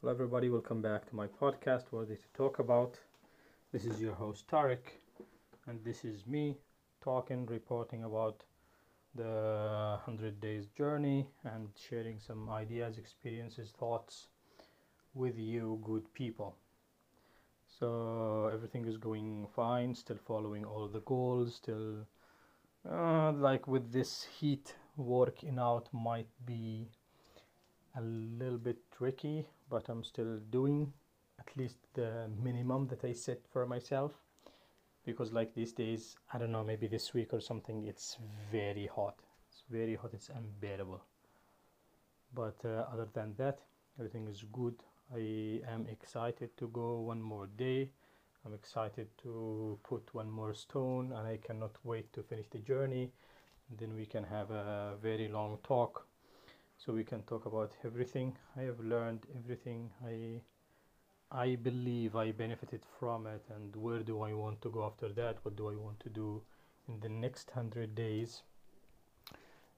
Hello, everybody. Welcome back to my podcast, Worthy to Talk About. This is your host, Tarek, and this is me talking, reporting about the 100 days journey and sharing some ideas, experiences, thoughts with you, good people. So, everything is going fine, still following all the goals, still uh, like with this heat, working out might be a little bit tricky, but I'm still doing at least the minimum that I set for myself. Because, like these days, I don't know, maybe this week or something, it's very hot. It's very hot, it's unbearable. But uh, other than that, everything is good. I am excited to go one more day. I'm excited to put one more stone, and I cannot wait to finish the journey. then we can have a very long talk so we can talk about everything. I have learned everything. I i believe i benefited from it. And where do i want to go after that? What do i want to do in the next 100 days?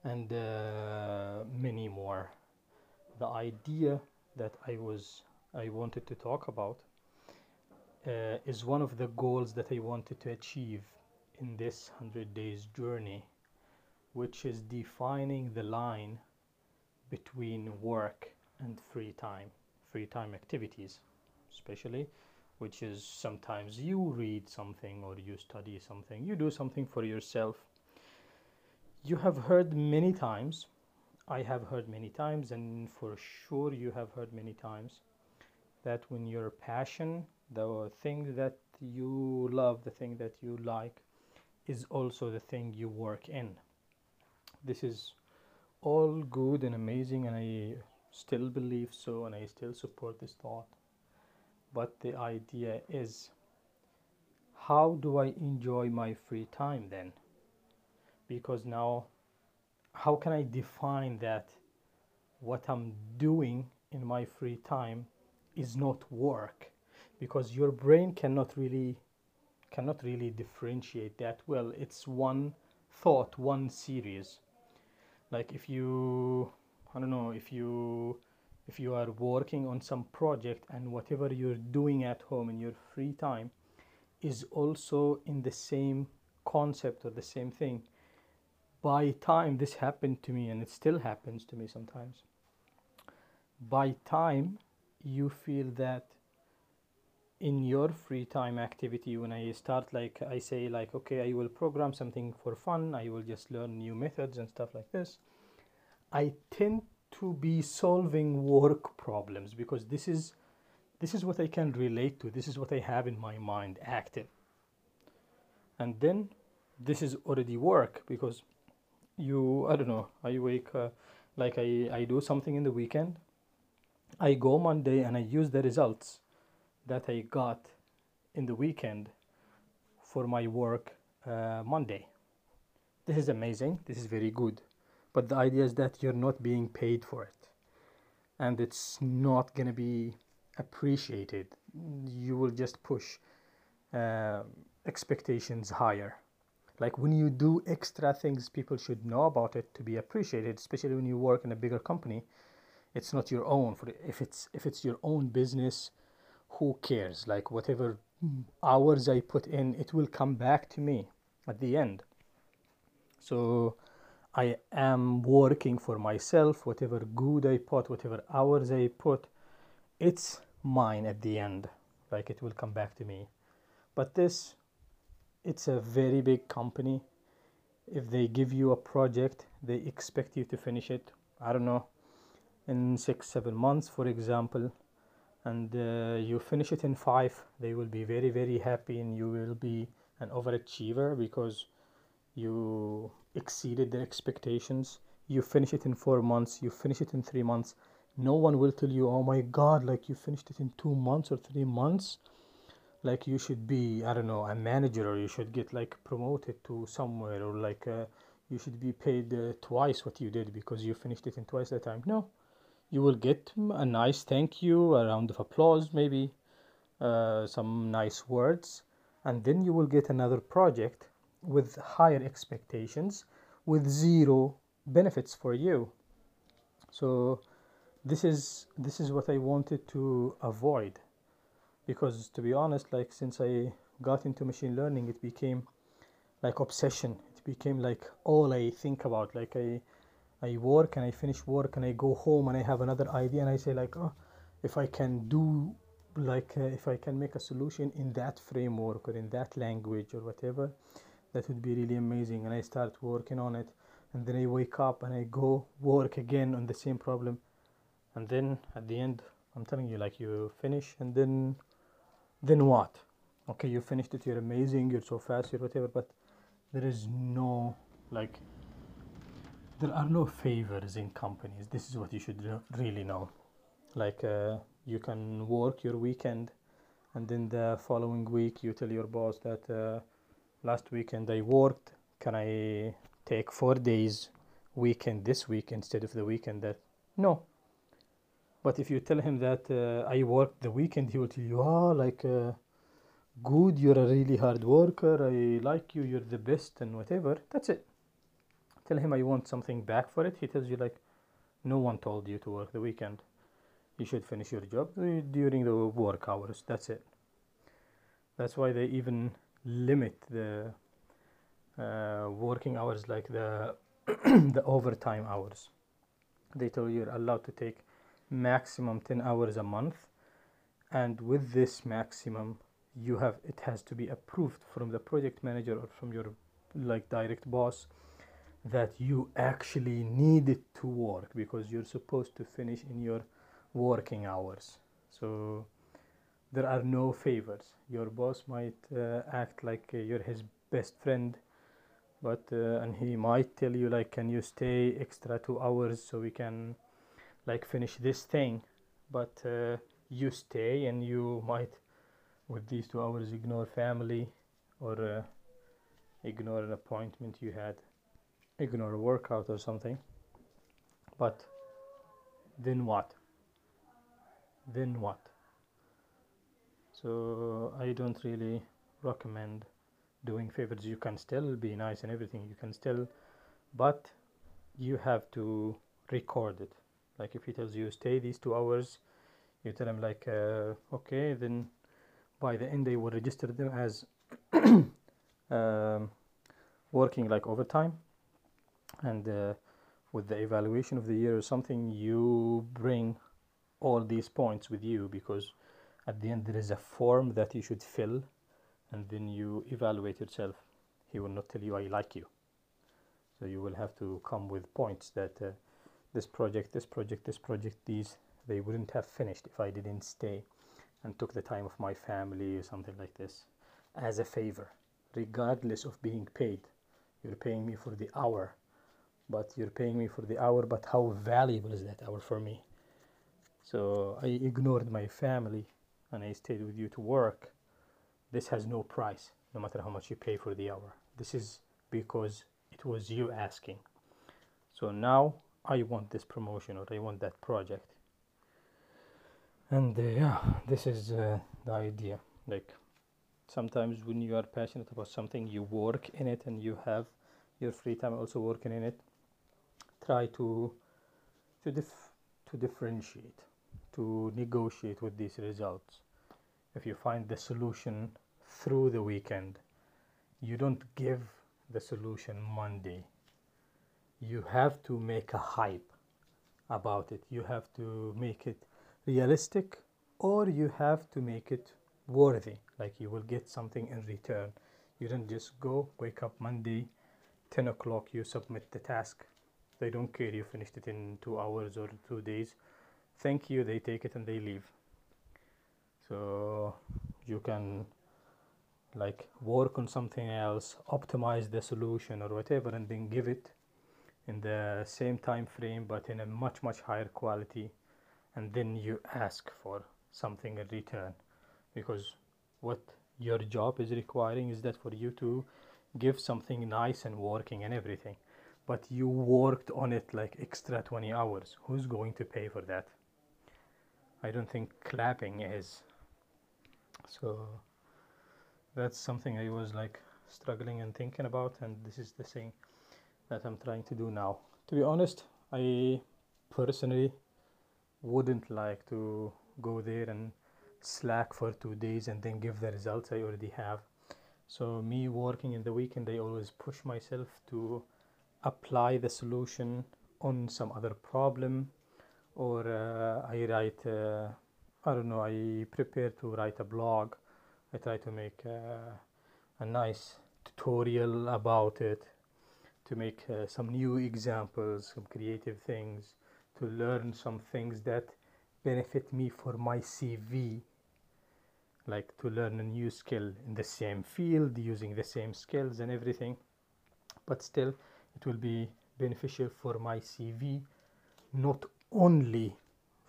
And uh, many more. The idea that i was i wanted to talk about uh, is one of the goals that i wanted to achieve in this 100 days journey which is defining the line between work and free time, free time activities, especially, which is sometimes you read something or you study something, you do something for yourself. You have heard many times, I have heard many times, and for sure you have heard many times that when your passion, the thing that you love, the thing that you like, is also the thing you work in. This is all good and amazing and i still believe so and i still support this thought. But the idea is how do i enjoy my free time then? Because now how can i define that what i'm doing in my free time is not work? Because your brain cannot really cannot really differentiate that well. It's one thought one series like if you i don't know if you if you are working on some project and whatever you're doing at home in your free time is also in the same concept or the same thing by time this happened to me and it still happens to me sometimes by time you feel that in your free time activity when i start like i say like okay i will program something for fun i will just learn new methods and stuff like this i tend to be solving work problems because this is this is what i can relate to this is what i have in my mind active. And then this is already work because you i don't know i wake uh, like i i do something in the weekend i go monday and i use the results that I got in the weekend for my work uh, Monday. This is amazing. This is very good. But the idea is that you're not being paid for it. And it's not to be appreciated. You will just push uh, expectations higher. Like when you do extra things, people should know about it to be appreciated, especially when you work in a bigger company. It's not your own. For if it's if it's your own business, who cares? Like whatever hours i put in it will come back to me at the end. So i am working for myself whatever good i put whatever hours i put it's mine at the end. Like it will come back to me. But this it's a very big company. If they give you a project they expect you to finish it i don't know in six seven months for example and uh, you finish it in five they will be very very happy and you will be an overachiever because you exceeded their expectations. You finish it in four months you finish it in three months. No one will tell you oh my god like you finished it in two months or three months. Like you should be i don't know a manager or you should get like promoted to somewhere or like uh, you should be paid uh, twice what you did because you finished it in twice the time. No you will get a nice thank you, a round of applause, maybe uh, some nice words, and then you will get another project with higher expectations with zero benefits for you. So this is this is what I wanted to avoid because to be honest like since I got into machine learning it became like obsession it became like all I think about like I I work and I finish work and I go home and I have another idea and I say like oh if I can do like uh, if I can make a solution in that framework or in that language or whatever that would be really amazing. And I start working on it and then I wake up and I go work again on the same problem. And then at the end I'm telling you like you finish and then then what? Okay you finished it you're amazing you're so fast you're whatever but there is no like there are no favors in companies. This is what you should really know. Like uh, you can work your weekend and then the following week you tell your boss that uh, last weekend i worked. Can i take four days weekend this week instead of the weekend that? No. But if you tell him that uh, i worked the weekend he will tell you oh like uh, good you're a really hard worker. I like you. You're the best and whatever. That's it tell him i want something back for it. He tells you like no one told you to work the weekend. You should finish your job during the work hours. That's it. That's why they even limit the uh, working hours like the the overtime hours. They tell you you're allowed to take maximum 10 hours a month and with this maximum you have it has to be approved from the project manager or from your like direct boss that you actually need to work because you're supposed to finish in your working hours. So there are no favors. Your boss might uh, act like uh, you're his best friend but uh, and he might tell you like can you stay extra two hours so we can like finish this thing? But uh, you stay and you might with these two hours ignore family or uh, ignore an appointment you had ignore a workout or something but then what? Then what? So i don't really recommend doing favors. You can still be nice and everything you can still but you have to record it. Like if he tells you stay these two hours you tell him like uh, okay then by the end they will register them as um, working like overtime and uh, with the evaluation of the year or something you bring all these points with you because at the end there is a form that you should fill and then you evaluate yourself. He will not tell you i like you. So you will have to come with points that uh, this project this project this project these they wouldn't have finished if i didn't stay and took the time of my family or something like this as a favor. Regardless of being paid you're paying me for the hour but you're paying me for the hour but how valuable is that hour for me? So i ignored my family and i stayed with you to work. This has no price no matter how much you pay for the hour. This is because it was you asking. So now i want this promotion or i want that project. And uh, yeah this is uh, the idea. Like sometimes when you are passionate about something you work in it and you have your free time also working in it try to to dif- to differentiate to negotiate with these results. If you find the solution through the weekend you don't give the solution monday. You have to make a hype about it. You have to make it realistic or you have to make it worthy. Like you will get something in return. You don't just go wake up monday 10 o'clock you submit the task they don't care you finished it in two hours or two days. Thank you they take it and they leave. So you can like work on something else optimize the solution or whatever and then give it in the same time frame but in a much much higher quality. And then you ask for something in return. Because what your job is requiring is that for you to give something nice and working and everything but you worked on it like extra 20 hours. Who's going to pay for that? I don't think clapping is. So that's something i was like struggling and thinking about and this is the thing that i'm trying to do now. To be honest i personally wouldn't like to go there and slack for two days and then give the results I already have. So me working in the weekend, I always push myself to apply the solution on some other problem, or uh, I write. Uh, I don't know. I prepare to write a blog. I try to make uh, a nice tutorial about it, to make uh, some new examples, some creative things, to learn some things that benefit me for my CV like to learn a new skill in the same field using the same skills and everything but still it will be beneficial for my CV not only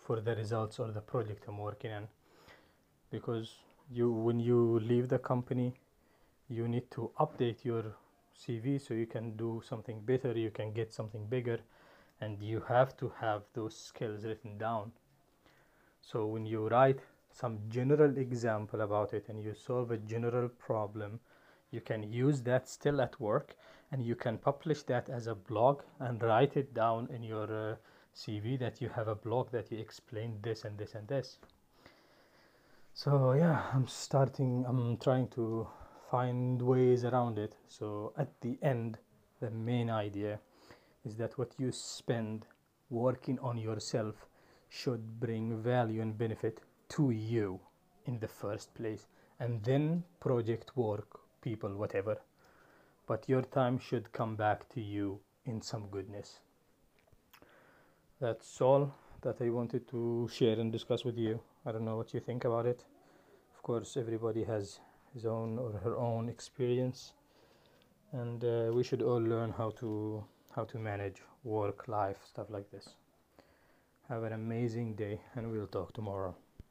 for the results or the project I'm working on. Because you when you leave the company you need to update your CV so you can do something better you can get something bigger and you have to have those skills written down. So when you write some general example about it and you solve a general problem you can use that still at work and you can publish that as a blog and write it down in your uh, CV that you have a blog that you explain this and this and this. So yeah I'm starting I'm trying to find ways around it. So at the end the main idea is that what you spend working on yourself should bring value and benefit to you in the first place. And then project work people whatever but your time should come back to you in some goodness. That's all that i wanted to share and discuss with you. I don't know what you think about it. Of course everybody has his own or her own experience and uh, we should all learn how to how to manage work life stuff like this. Have an amazing day and we'll talk tomorrow